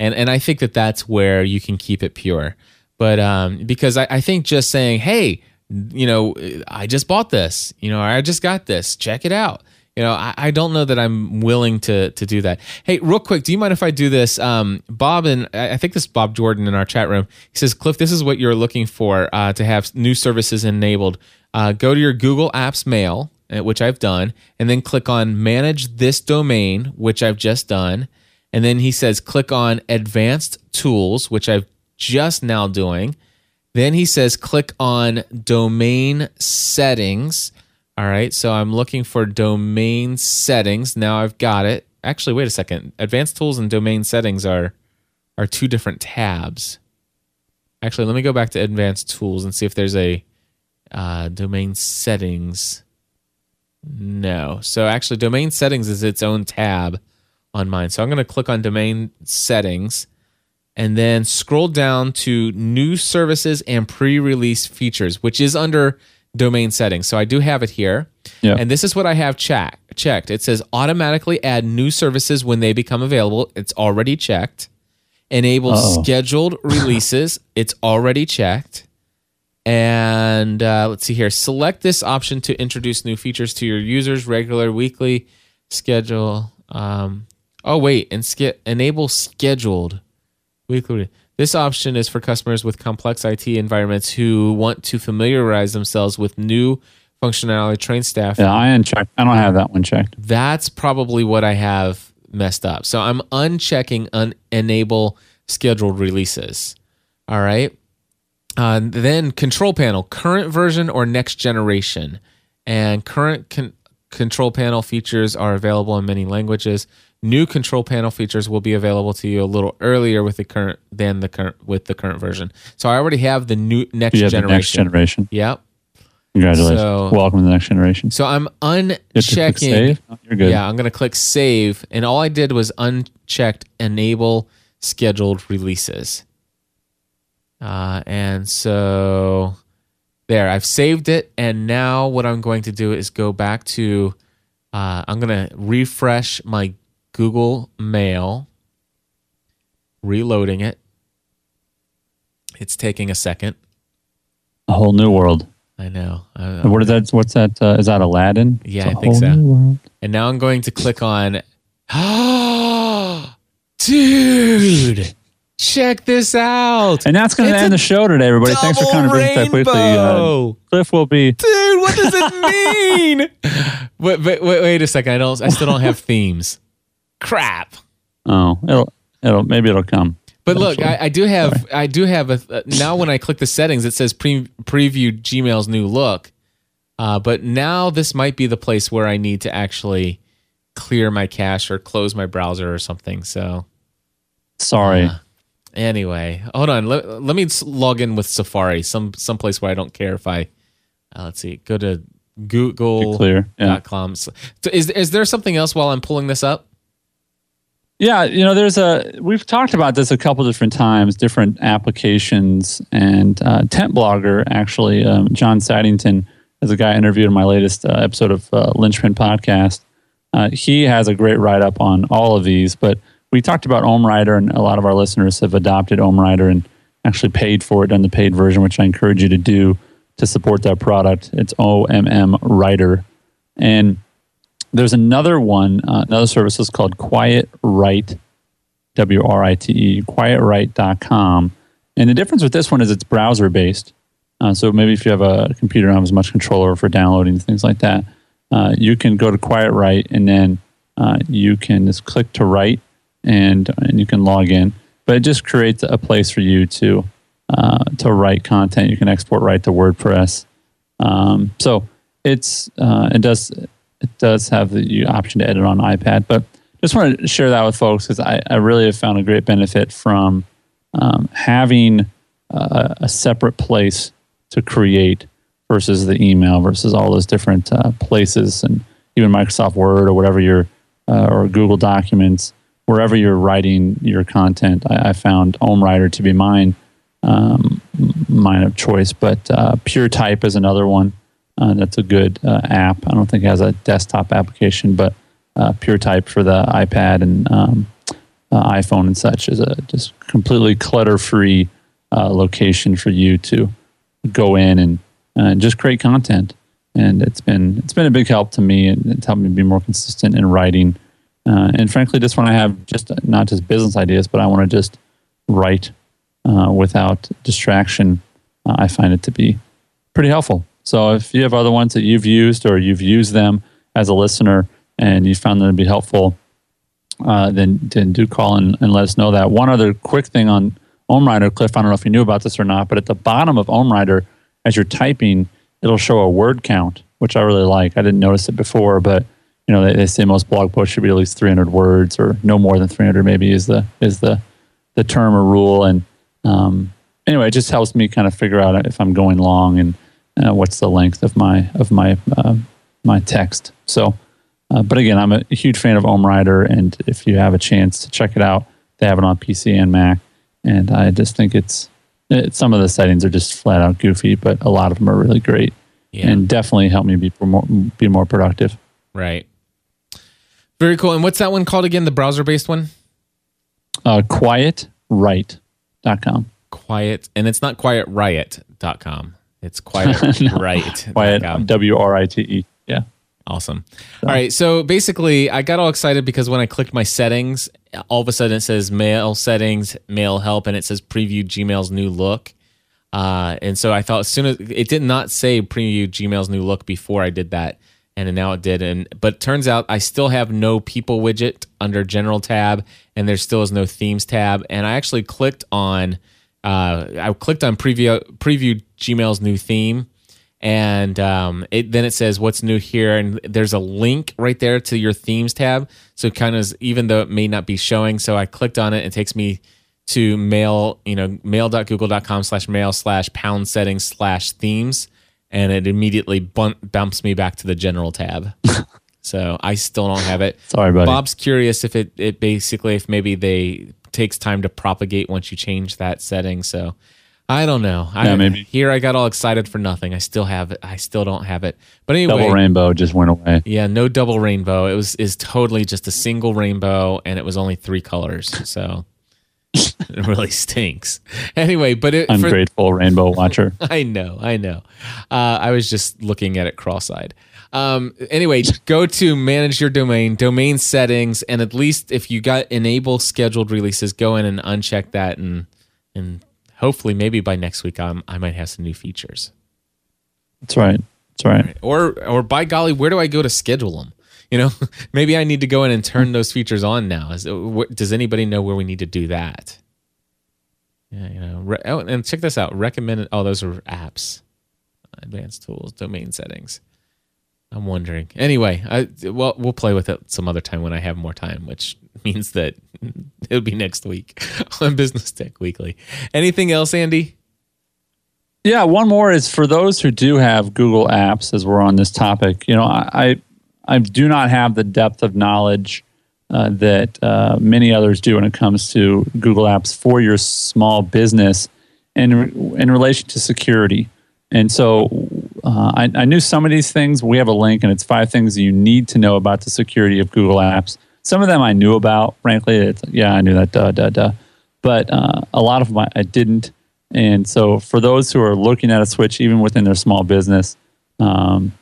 and and I think that that's where you can keep it pure. But um, because I, I think just saying, "Hey, you know, I just bought this," you know, I just got this, check it out. You know, I, I don't know that I'm willing to to do that. Hey, real quick, do you mind if I do this? Um, Bob and I think this is Bob Jordan in our chat room. He says, Cliff, this is what you're looking for uh, to have new services enabled. Uh, go to your Google Apps Mail, uh, which I've done, and then click on Manage this domain, which I've just done. And then he says, click on Advanced Tools, which I've just now doing. Then he says, click on domain settings. All right. So I'm looking for domain settings. Now I've got it. Actually, wait a second. Advanced tools and domain settings are are two different tabs. Actually, let me go back to advanced tools and see if there's a uh, domain settings. No. So actually, domain settings is its own tab on mine. So I'm going to click on domain settings and then scroll down to new services and pre-release features, which is under domain settings. So I do have it here. Yeah. And this is what I have check, checked. It says automatically add new services when they become available. It's already checked. Enable Uh-oh. scheduled releases. It's already checked. And uh, let's see here. Select this option to introduce new features to your users, regular, weekly, schedule. Um, oh, wait, and ske- enable scheduled weekly. This option is for customers with complex IT environments who want to familiarize themselves with new functionality, train staff. Yeah, I unchecked. I don't have that one checked. That's probably what I have messed up. So I'm unchecking un- enable scheduled releases. All right. Uh, then control panel, current version or next generation. And current con- control panel features are available in many languages. New control panel features will be available to you a little earlier with the current than the current with the current version. So I already have the new next You have the generation. next generation. Yep. Congratulations. So- Welcome to the next generation. So I'm You to unchecking. Oh, You're good. Yeah, I'm gonna click save, and all I did was unchecked enable scheduled releases. Uh, and so there, I've saved it, and now what I'm going to do is go back to. Uh, I'm gonna refresh my Google Mail, reloading it. It's taking a second. A whole new world. I know. I, What is that? What's that? Uh, is that Aladdin? Yeah, I think so. And now I'm going to click on. Dude, check this out. And that's going to end the show today, everybody. Thanks for double coming to bring us that quickly. Uh. Cliff will be. Dude, what does it mean? wait, wait, wait, wait a second. I don't. I still don't have themes. Crap. Oh, it'll, it'll, maybe it'll come. But look, I, I do have. I do have a. Uh, now, when I click the settings, it says pre- preview Gmail's new look. Uh, but now this might be the place where I need to actually clear my cache or close my browser or something. So Sorry. Uh, Anyway, hold on. Let, let me log in with Safari, some some place where I don't care if I. Uh, let's see. Go to Be Google. clear. Yeah. Dot com. So, is is there something else while I'm pulling this up? Yeah, you know, there's a we've talked about this a couple different times, different applications, and uh, TentBlogger actually, um, John Saddington, is a guy I interviewed in my latest uh, episode of uh, Lynchpin podcast. Uh, he has a great write up on all of these, but we talked about OmmWriter, and a lot of our listeners have adopted OmmWriter and actually paid for it, done the paid version, which I encourage you to do to support that product. It's OMM Writer, and there's another one, uh, another service is called Quiet Write, W R I T E, quietwrite.com. And the difference with this one is it's browser based. Uh, so maybe if you have a computer don't have as much control over for downloading things like that, uh, you can go to Quiet Write and then uh, you can just click to write and and you can log in. But it just creates a place for you to uh, to write content. You can export right to WordPress. Um, so it's uh, it does it does have the option to edit on iPad. But just want to share that with folks because I, I really have found a great benefit from um, having a separate place to create versus the email versus all those different uh, places and even Microsoft Word or whatever your uh, or Google Documents wherever you're writing your content. I, I found OmmWriter to be mine um, mine of choice, but uh, Pure Type is another one. Uh, that's a good uh, app. I don't think it has a desktop application, but uh, Pure Type for the iPad and um, uh, iPhone and such is a just completely clutter-free uh, location for you to go in and uh, just create content. And it's been it's been a big help to me, and it's helped me be more consistent in writing. Uh, and frankly, just when I have just not just business ideas, but I want to just write uh, without distraction, uh, I find it to be pretty helpful. So if you have other ones that you've used or you've used them as a listener and you found them to be helpful, uh, then, then do call and, and let us know that. One other quick thing on OmmWriter, Cliff, I don't know if you knew about this or not, but at the bottom of OmmWriter, as you're typing, it'll show a word count, which I really like. I didn't notice it before, but you know they, they say most blog posts should be at least 300 words or no more than 300 maybe is the is the the term or rule. And um, anyway it just helps me kind of figure out if i'm going long and uh, what's the length of my of my uh, my text. So uh, but again i'm a huge fan of OmmWriter and if you have a chance to check it out they have it on pc and mac. And i just think it's it, some of the settings are just flat out goofy but a lot of them are really great. Yeah. and definitely help me be more be more productive. Right. Very cool. And what's that one called again? The browser based one? uh, quietwrite.com. Quiet. And it's not quietriot.com. It's quiet No. right. Quiet, W R I T E. Yeah. Awesome. All right. So basically, I got all excited because when I clicked my settings, all of a sudden it says mail settings, mail help, and it says preview Gmail's new look. Uh, and so I thought as soon as it did not say preview Gmail's new look before I did that, and now it did. And but turns out I still have no people widget under general tab, and there still is no themes tab. And I actually clicked on uh, I clicked on preview preview Gmail's new theme, and um, it, then it says what's new here, and there's a link right there to your themes tab. So kind of even though it may not be showing, so I clicked on it. It takes me to mail, you know, mail.google.com slash mail slash pound settings slash themes, and it immediately bump, bumps me back to the general tab. so I still don't have it. Sorry, buddy. Bob's curious if it, it basically if maybe they takes time to propagate once you change that setting. So I don't know. Yeah, I, maybe. Here I got all excited for nothing. I still have it. I still don't have it. But anyway, Double rainbow just went away. yeah, no double rainbow. It was is totally just a single rainbow, and it was only three colors. So it really stinks. Anyway, but it, for, Ungrateful rainbow watcher. I know, I know. Uh, I was just looking at it cross-eyed. Um, anyway, go to manage your domain, domain settings, and at least if you got enable scheduled releases, go in and uncheck that, and and hopefully maybe by next week I'm, I might have some new features. That's right. That's right. Or or by golly, where do I go to schedule them? You know, maybe I need to go in and turn those features on now. Is, uh, wh- does anybody know where we need to do that? Yeah, you know. Re- oh, and check this out. Recommended. Oh, those are apps, advanced tools, domain settings. I'm wondering. Anyway, I well, we'll play with it some other time when I have more time, which means that it'll be next week on Business Tech Weekly. Anything else, Andy? Yeah, one more is for those who do have Google Apps, as we're on this topic. You know, I I, do not have the depth of knowledge uh, that uh, many others do when it comes to Google Apps for your small business, in in relation to security. And so, uh, I, I knew some of these things. We have a link, and it's five things you need to know about the security of Google Apps. Some of them I knew about. Frankly, it's yeah, I knew that. Duh, duh, duh. But uh, a lot of them I, I didn't. And so, for those who are looking at a switch, even within their small business, um,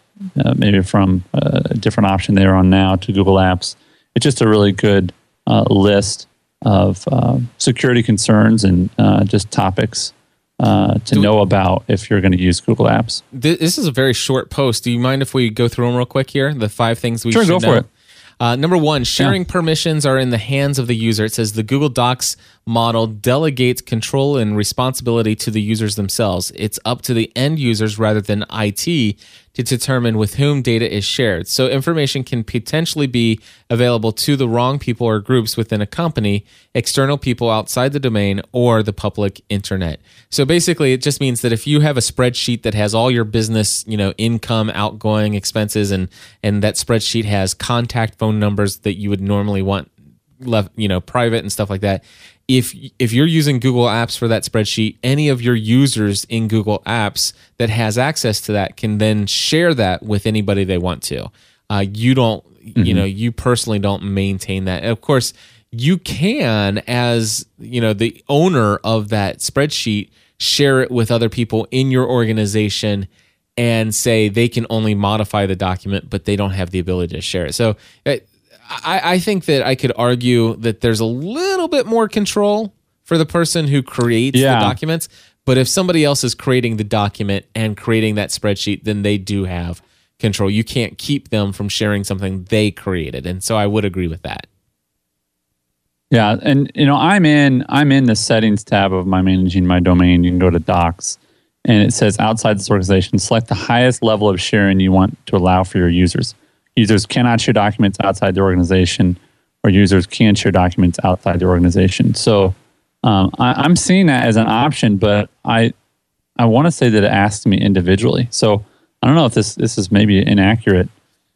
uh, maybe from a different option they're on now to Google Apps, it's just a really good uh, list of uh, security concerns and uh, just topics uh, to Do- know about if you're going to use Google Apps. This is a very short post. Do you mind if we go through them real quick here? The five things we Sure, should go for it. Uh, number one, sharing permissions are in the hands of the user. It says the Google Docs model delegates control and responsibility to the users themselves. It's up to the end users rather than IT to determine with whom data is shared. So information can potentially be available to the wrong people or groups within a company, external people outside the domain, or the public internet. So basically, it just means that if you have a spreadsheet that has all your business, you know, income, outgoing expenses, and and that spreadsheet has contact phone numbers that you would normally want left, you know, private and stuff like that. If if you're using Google Apps for that spreadsheet, any of your users in Google Apps that has access to that can then share that with anybody they want to. Uh, you don't, you know, you personally don't maintain that. Of course, you can, as you know, the owner of that spreadsheet, share it with other people in your organization and say they can only modify the document, but they don't have the ability to share it. So uh, I, I think that I could argue that there's a little bit more control for the person who creates Yeah. the documents. But if somebody else is creating the document and creating that spreadsheet, then they do have control. You can't keep them from sharing something they created. And so I would agree with that. Yeah, and you know, I'm in I'm in the settings tab of my managing my domain. You can go to docs and it says outside this organization, select the highest level of sharing you want to allow for your users. Users cannot share documents outside the organization, or users can share documents outside the organization. So um, I, I'm seeing that as an option, but I I want to say that it asks me individually. So I don't know if this this is maybe inaccurate.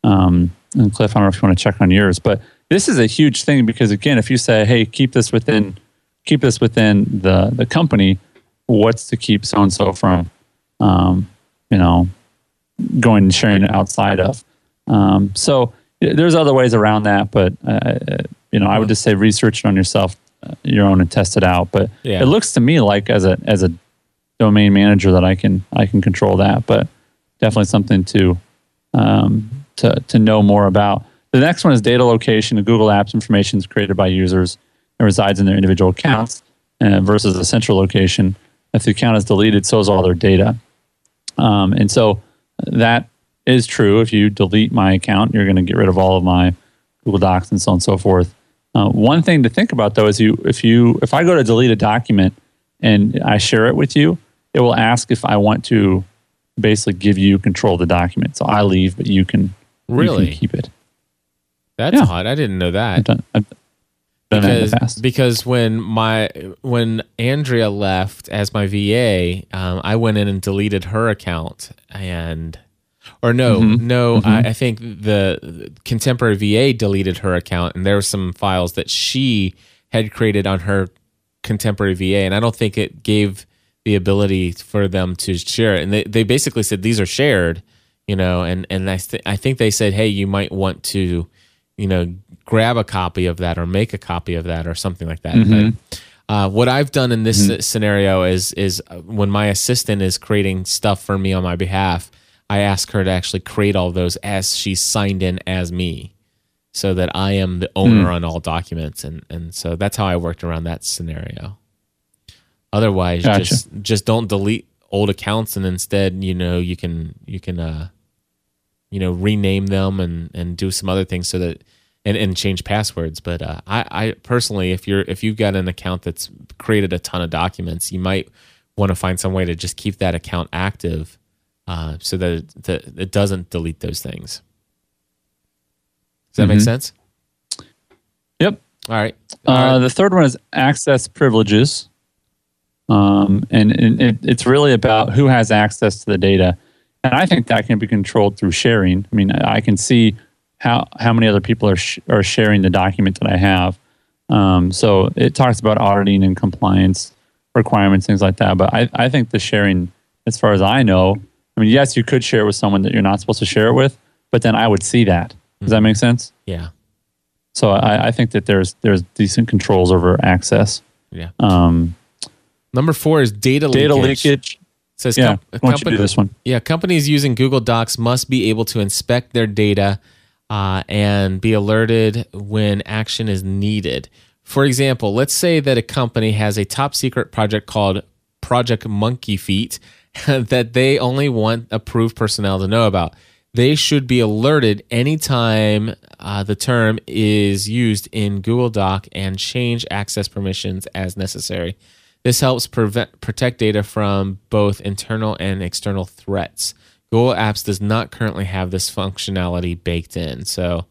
Um, and Cliff, I don't know if you want to check on yours, but this is a huge thing because again, if you say, "Hey, keep this within keep this within the the company," what's to keep so and so from, um, you know, going and sharing it outside of? Um, so there's other ways around that, but uh, you know, I would just say research it on yourself, uh, your own, and test it out. But Yeah. it looks to me like as a as a domain manager that I can I can control that, but definitely something to um, to to know more about. The next one is data location. The Google Apps information is created by users and resides in their individual accounts uh, versus a central location. If the account is deleted, so is all their data. Um, and so that is true. If you delete my account, you're going to get rid of all of my Google Docs and so on and so forth. Uh, one thing to think about though is you if you if I go to delete a document and I share it with you, it will ask if I want to basically give you control of the document. So I leave, but you can you Really? can keep it. That's Yeah. odd. I didn't know that. I've done, I've done because because when my when Andrea left as my VA, um, I went in and deleted her account and or no Mm-hmm. no I, I think the, contemporary VA deleted her account and there were some files that she had created on her contemporary VA and I don't think it gave the ability for them to share it. And they, they basically said these are shared you know and and I, th- I think they said hey you might want to you know grab a copy of that or make a copy of that or something like that. But uh, what I've done in this scenario is is uh, when my assistant is creating stuff for me on my behalf, I ask her to actually create all those as she signed in as me, so that I am the owner on all documents, and and so that's how I worked around that scenario. Otherwise, Gotcha. just just don't delete old accounts, and instead, you know, you can you can uh, you know rename them and and do some other things so that and, and change passwords but uh, I, I personally if you're if you've got an account that's created a ton of documents you might want to find some way to just keep that account active uh, so that it, that it doesn't delete those things does that make sense Yep. all right All Uh, right. the third one is access privileges. Um, and and it, it's really about who has access to the data. And I think that can be controlled through sharing. I mean, I I can see how, how many other people are, sh- are sharing the document that I have. Um, so it talks about auditing and compliance requirements, things like that. But I, I think the sharing, as far as I know, I mean, yes, you could share it with someone that you're not supposed to share it with, but then I would see that. Does that make sense? yeah So I, I think that there's there's decent controls over access. yeah Um, number four is data, data leakage. leakage. It says Yeah, com- why don't you do this one? Yeah, companies using Google Docs must be able to inspect their data uh, and be alerted when action is needed. For example, let's say that a company has a top secret project called Project Monkey Feet that they only want approved personnel to know about. They should be alerted anytime uh, the term is used in Google Doc and change access permissions as necessary. This helps prevent protect data from both internal and external threats. Google Apps does not currently have this functionality baked in. So,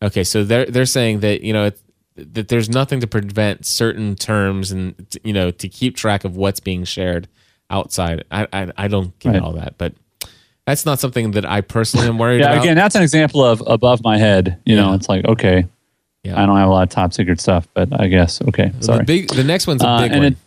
okay, so they're they're saying that you know it, that there's nothing to prevent certain terms and you know to keep track of what's being shared outside. I I, I don't get Right. all that, but that's not something that I personally am worried Yeah, about. again, that's an example of above my head. You know, it's like okay, Yeah. I don't have a lot of top secret stuff, but I guess okay. Sorry. The big the next one's a Uh, big and one. it-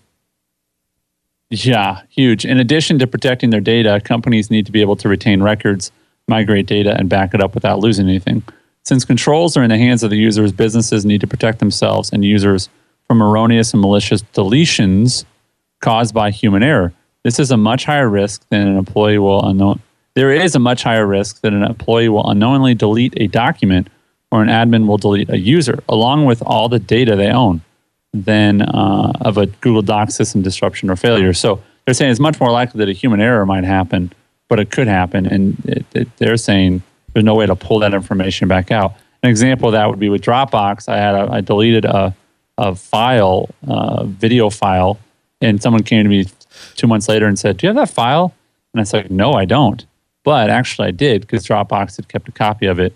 Yeah, huge. In addition to protecting their data, companies need to be able to retain records, migrate data, and back it up without losing anything. Since controls are in the hands of the users, businesses need to protect themselves and users from erroneous and malicious deletions caused by human error. This is a much higher risk than an employee will unknown. There is a much higher risk that an employee will unknowingly delete a document or an admin will delete a user along with all the data they own than uh, of a Google Docs system disruption or failure. So they're saying it's much more likely that a human error might happen, but it could happen. And it, it, they're saying there's no way to pull that information back out. An example of that would be with Dropbox. I had a, I deleted a, a file, a video file, and someone came to me two months later and said, "Do you have that file?" And I said, "No, I don't." But actually, I did because Dropbox had kept a copy of it.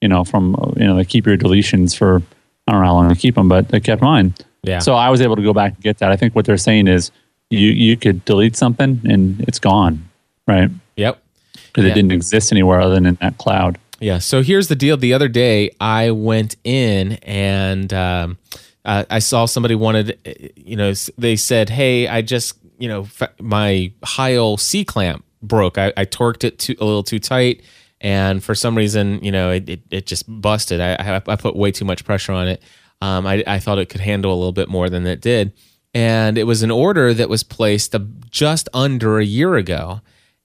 You know, from you know, they keep your deletions for I don't know how long they keep them, but they kept mine. Yeah. So I was able to go back and get that. I think what they're saying is you you could delete something and it's gone, right? yep. Because Yeah. it didn't exist anywhere other than in that cloud. Yeah. So here's the deal. The other day, I went in and um, uh, I saw somebody wanted, you know, they said, "Hey, I just, you know, my Heil C clamp broke. I, I torqued it too, a little too tight, and for some reason, you know, it, it, it just busted. I, I I put way too much pressure on it. Um, I I thought it could handle a little bit more than it did, and it was an order that was placed just under a year ago."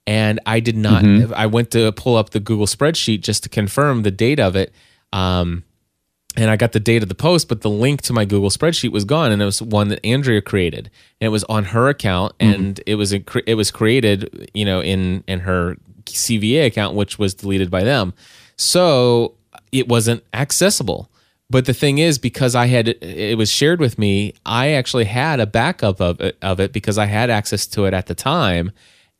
and I did not. I went to pull up the Google spreadsheet just to confirm the date of it, um, and I got the date of the post, but the link to my Google spreadsheet was gone, and it was one that Andrea created, and it was on her account, mm-hmm. and it was a, it was created, you know, in in her CVA account, which was deleted by them, so it wasn't accessible. but the thing is, because I had it was shared with me, I actually had a backup of it, of it because I had access to it at the time.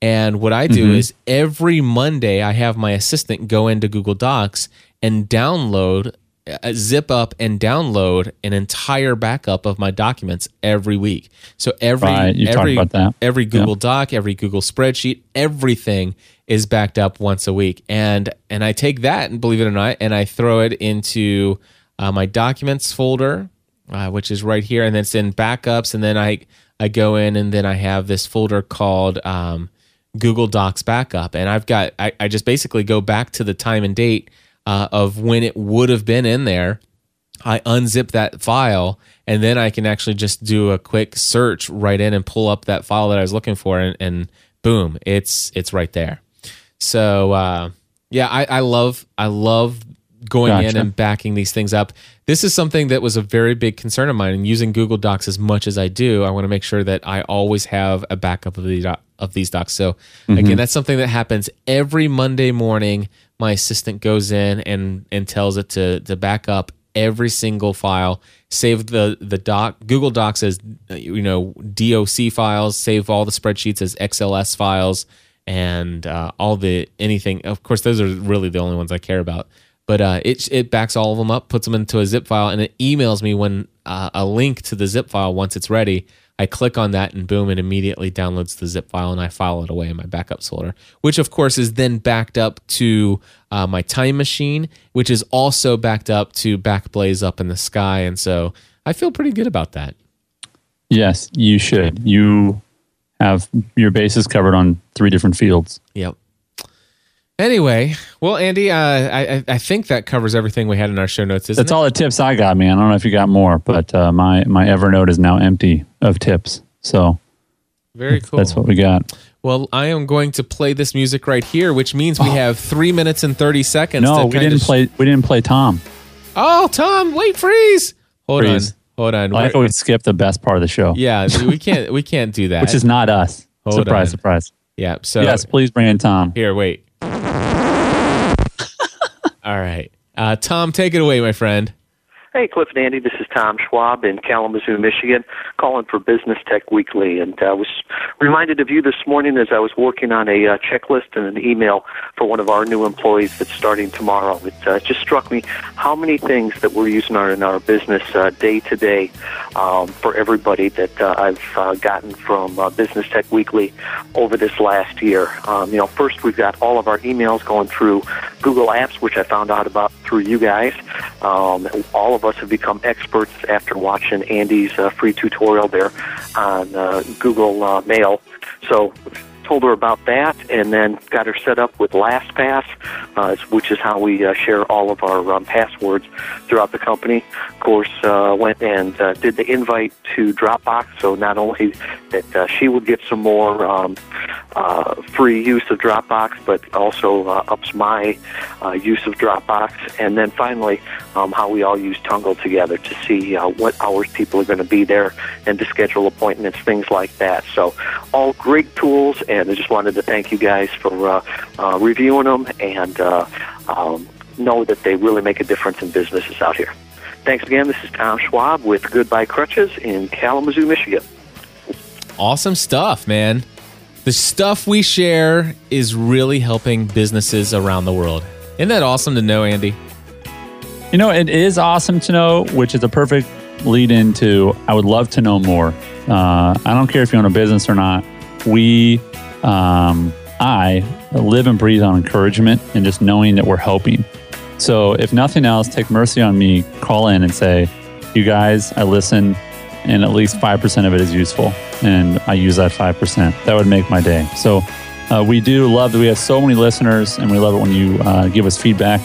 And what I do mm-hmm. is every Monday, I have my assistant go into Google Docs and download, zip up and download an entire backup of my documents every week. So every Right, every every Google Doc, every Google spreadsheet, everything is backed up once a week. And and I take that and believe it or not, and I throw it into uh, my documents folder, uh, which is right here, and then it's in backups. And then I I go in and then I have this folder called um, Google Docs backup, and I've got I, I just basically go back to the time and date uh, of when it would have been in there. I unzip that file and then I can actually just do a quick search right in and pull up that file that I was looking for and, and boom, it's it's right there. So uh, yeah, I, I love I love going in and backing these things up. This is something that was a very big concern of mine. And using Google Docs as much as I do, I want to make sure that I always have a backup of doc- of these docs. So again, that's something that happens every Monday morning. My assistant goes in and and tells it to to back up every single file. Save the the doc Google Docs as you know DOC files. Save all the spreadsheets as XLS files and uh, all the anything. Of course, those are really the only ones I care about. But uh, it it backs all of them up, puts them into a zip file, and it emails me when uh, a link to the zip file once it's ready. I click on that, and boom, it immediately downloads the zip file, and I file it away in my backups folder, which of course is then backed up to uh, my time machine, which is also backed up to Backblaze up in the sky, and so I feel pretty good about that. Yes, you should. You have your bases covered on three different fields. Yep. Anyway, well, Andy, uh, I I- think that covers everything we had in our show notes. Isn't That's it? all the tips I got, man. I don't know if you got more, but uh, my my Evernote is now empty of tips. So Very cool. that's what we got. Well, I am going to play this music right here, which means we have three minutes and thirty seconds. Oh. No, to we didn't sh- play. We didn't play Tom. Oh, Tom, wait, freeze! Hold Freeze. on, hold on. I thought we skipped the best part of the show, yeah, we can't, we can't do that. which is not us. Hold surprise, on. surprise. yeah. So yes, please bring in Tom. here, wait. All right, uh, Tom, take it away, my friend. Hey, Cliff and Andy, this is Tom Schwab in Kalamazoo, Michigan, calling for Business Tech Weekly. And I was reminded of you this morning as I was working on a uh, checklist and an email for one of our new employees that's starting tomorrow. It uh, just struck me how many things that we're using in our business uh, day to day um, for everybody that uh, I've uh, gotten from uh, Business Tech Weekly over this last year. Um, you know, first we've got all of our emails going through Google Apps, which I found out about through you guys. Um, all of us have become experts after watching Andy's uh, free tutorial there on uh, Google uh, Mail. So told her about that and then got her set up with LastPass, uh, which is how we uh, share all of our um, passwords throughout the company. Of course, uh, went and uh, did the invite to Dropbox, so not only that uh, she would get some more um, uh, free use of Dropbox, but also uh, ups my uh, use of Dropbox. And then finally, um, how we all use Tungle together to see uh, what hours people are going to be there and to schedule appointments, things like that. So, all great tools, and I just wanted to thank you guys for uh, uh, reviewing them and uh, um, know that they really make a difference in businesses out here. Thanks again. This is Tom Schwab with Goodbye Crutches in Kalamazoo, Michigan. Awesome stuff, man. The stuff we share is really helping businesses around the world. Isn't that awesome to know, Andy? You know, it is awesome to know, which is a perfect lead into I would love to know more. Uh, I don't care if you own a business or not. We, um, I live and breathe on encouragement and just knowing that we're helping. So, if nothing else, take mercy on me, call in and say, You guys, I listen, and at least 5% of it is useful. And I use that 5%. That would make my day. So, uh, we do love that we have so many listeners, and we love it when you uh, give us feedback,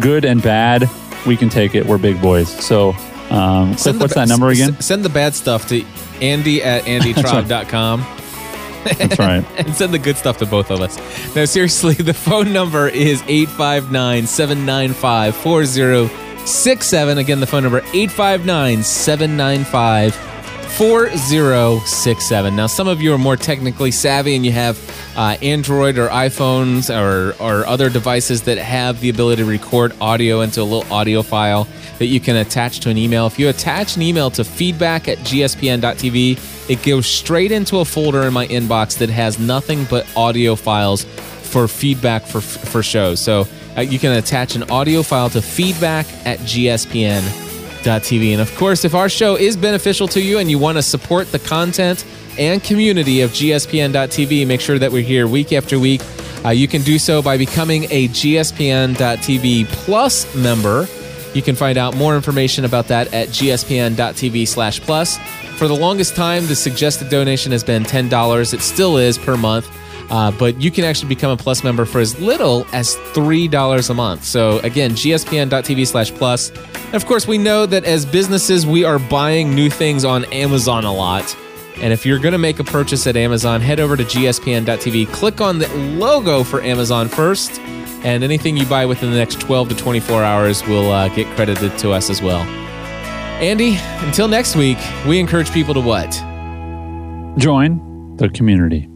good and bad. We can take it. We're big boys. So, um, Cliff, what's ba- that number s- again? Send the bad stuff to Andy at andytribe.com That's right. and send the good stuff to both of us. No, seriously, the phone number is 859 795 4067. Again, the phone number 859 795 4067. Now, some of you are more technically savvy and you have uh, Android or iPhones or, or other devices that have the ability to record audio into a little audio file that you can attach to an email. If you attach an email to feedback at gspn.tv, it goes straight into a folder in my inbox that has nothing but audio files for feedback for, for shows. So uh, you can attach an audio file to feedback at gspn.tv. And of course, if our show is beneficial to you and you want to support the content and community of gspn.tv, make sure that we're here week after week. Uh, you can do so by becoming a gspn.tv plus member. You can find out more information about that at gspn.tv slash plus. For the longest time, the suggested donation has been $10. It still is per month. Uh, but you can actually become a plus member for as little as $3 a month. So again, gspn.tv slash plus. And of course, we know that as businesses, we are buying new things on Amazon a lot. And if you're going to make a purchase at Amazon, head over to gspn.tv, click on the logo for Amazon first, and anything you buy within the next 12 to 24 hours will uh, get credited to us as well. Andy, until next week, we encourage people to what? Join the community.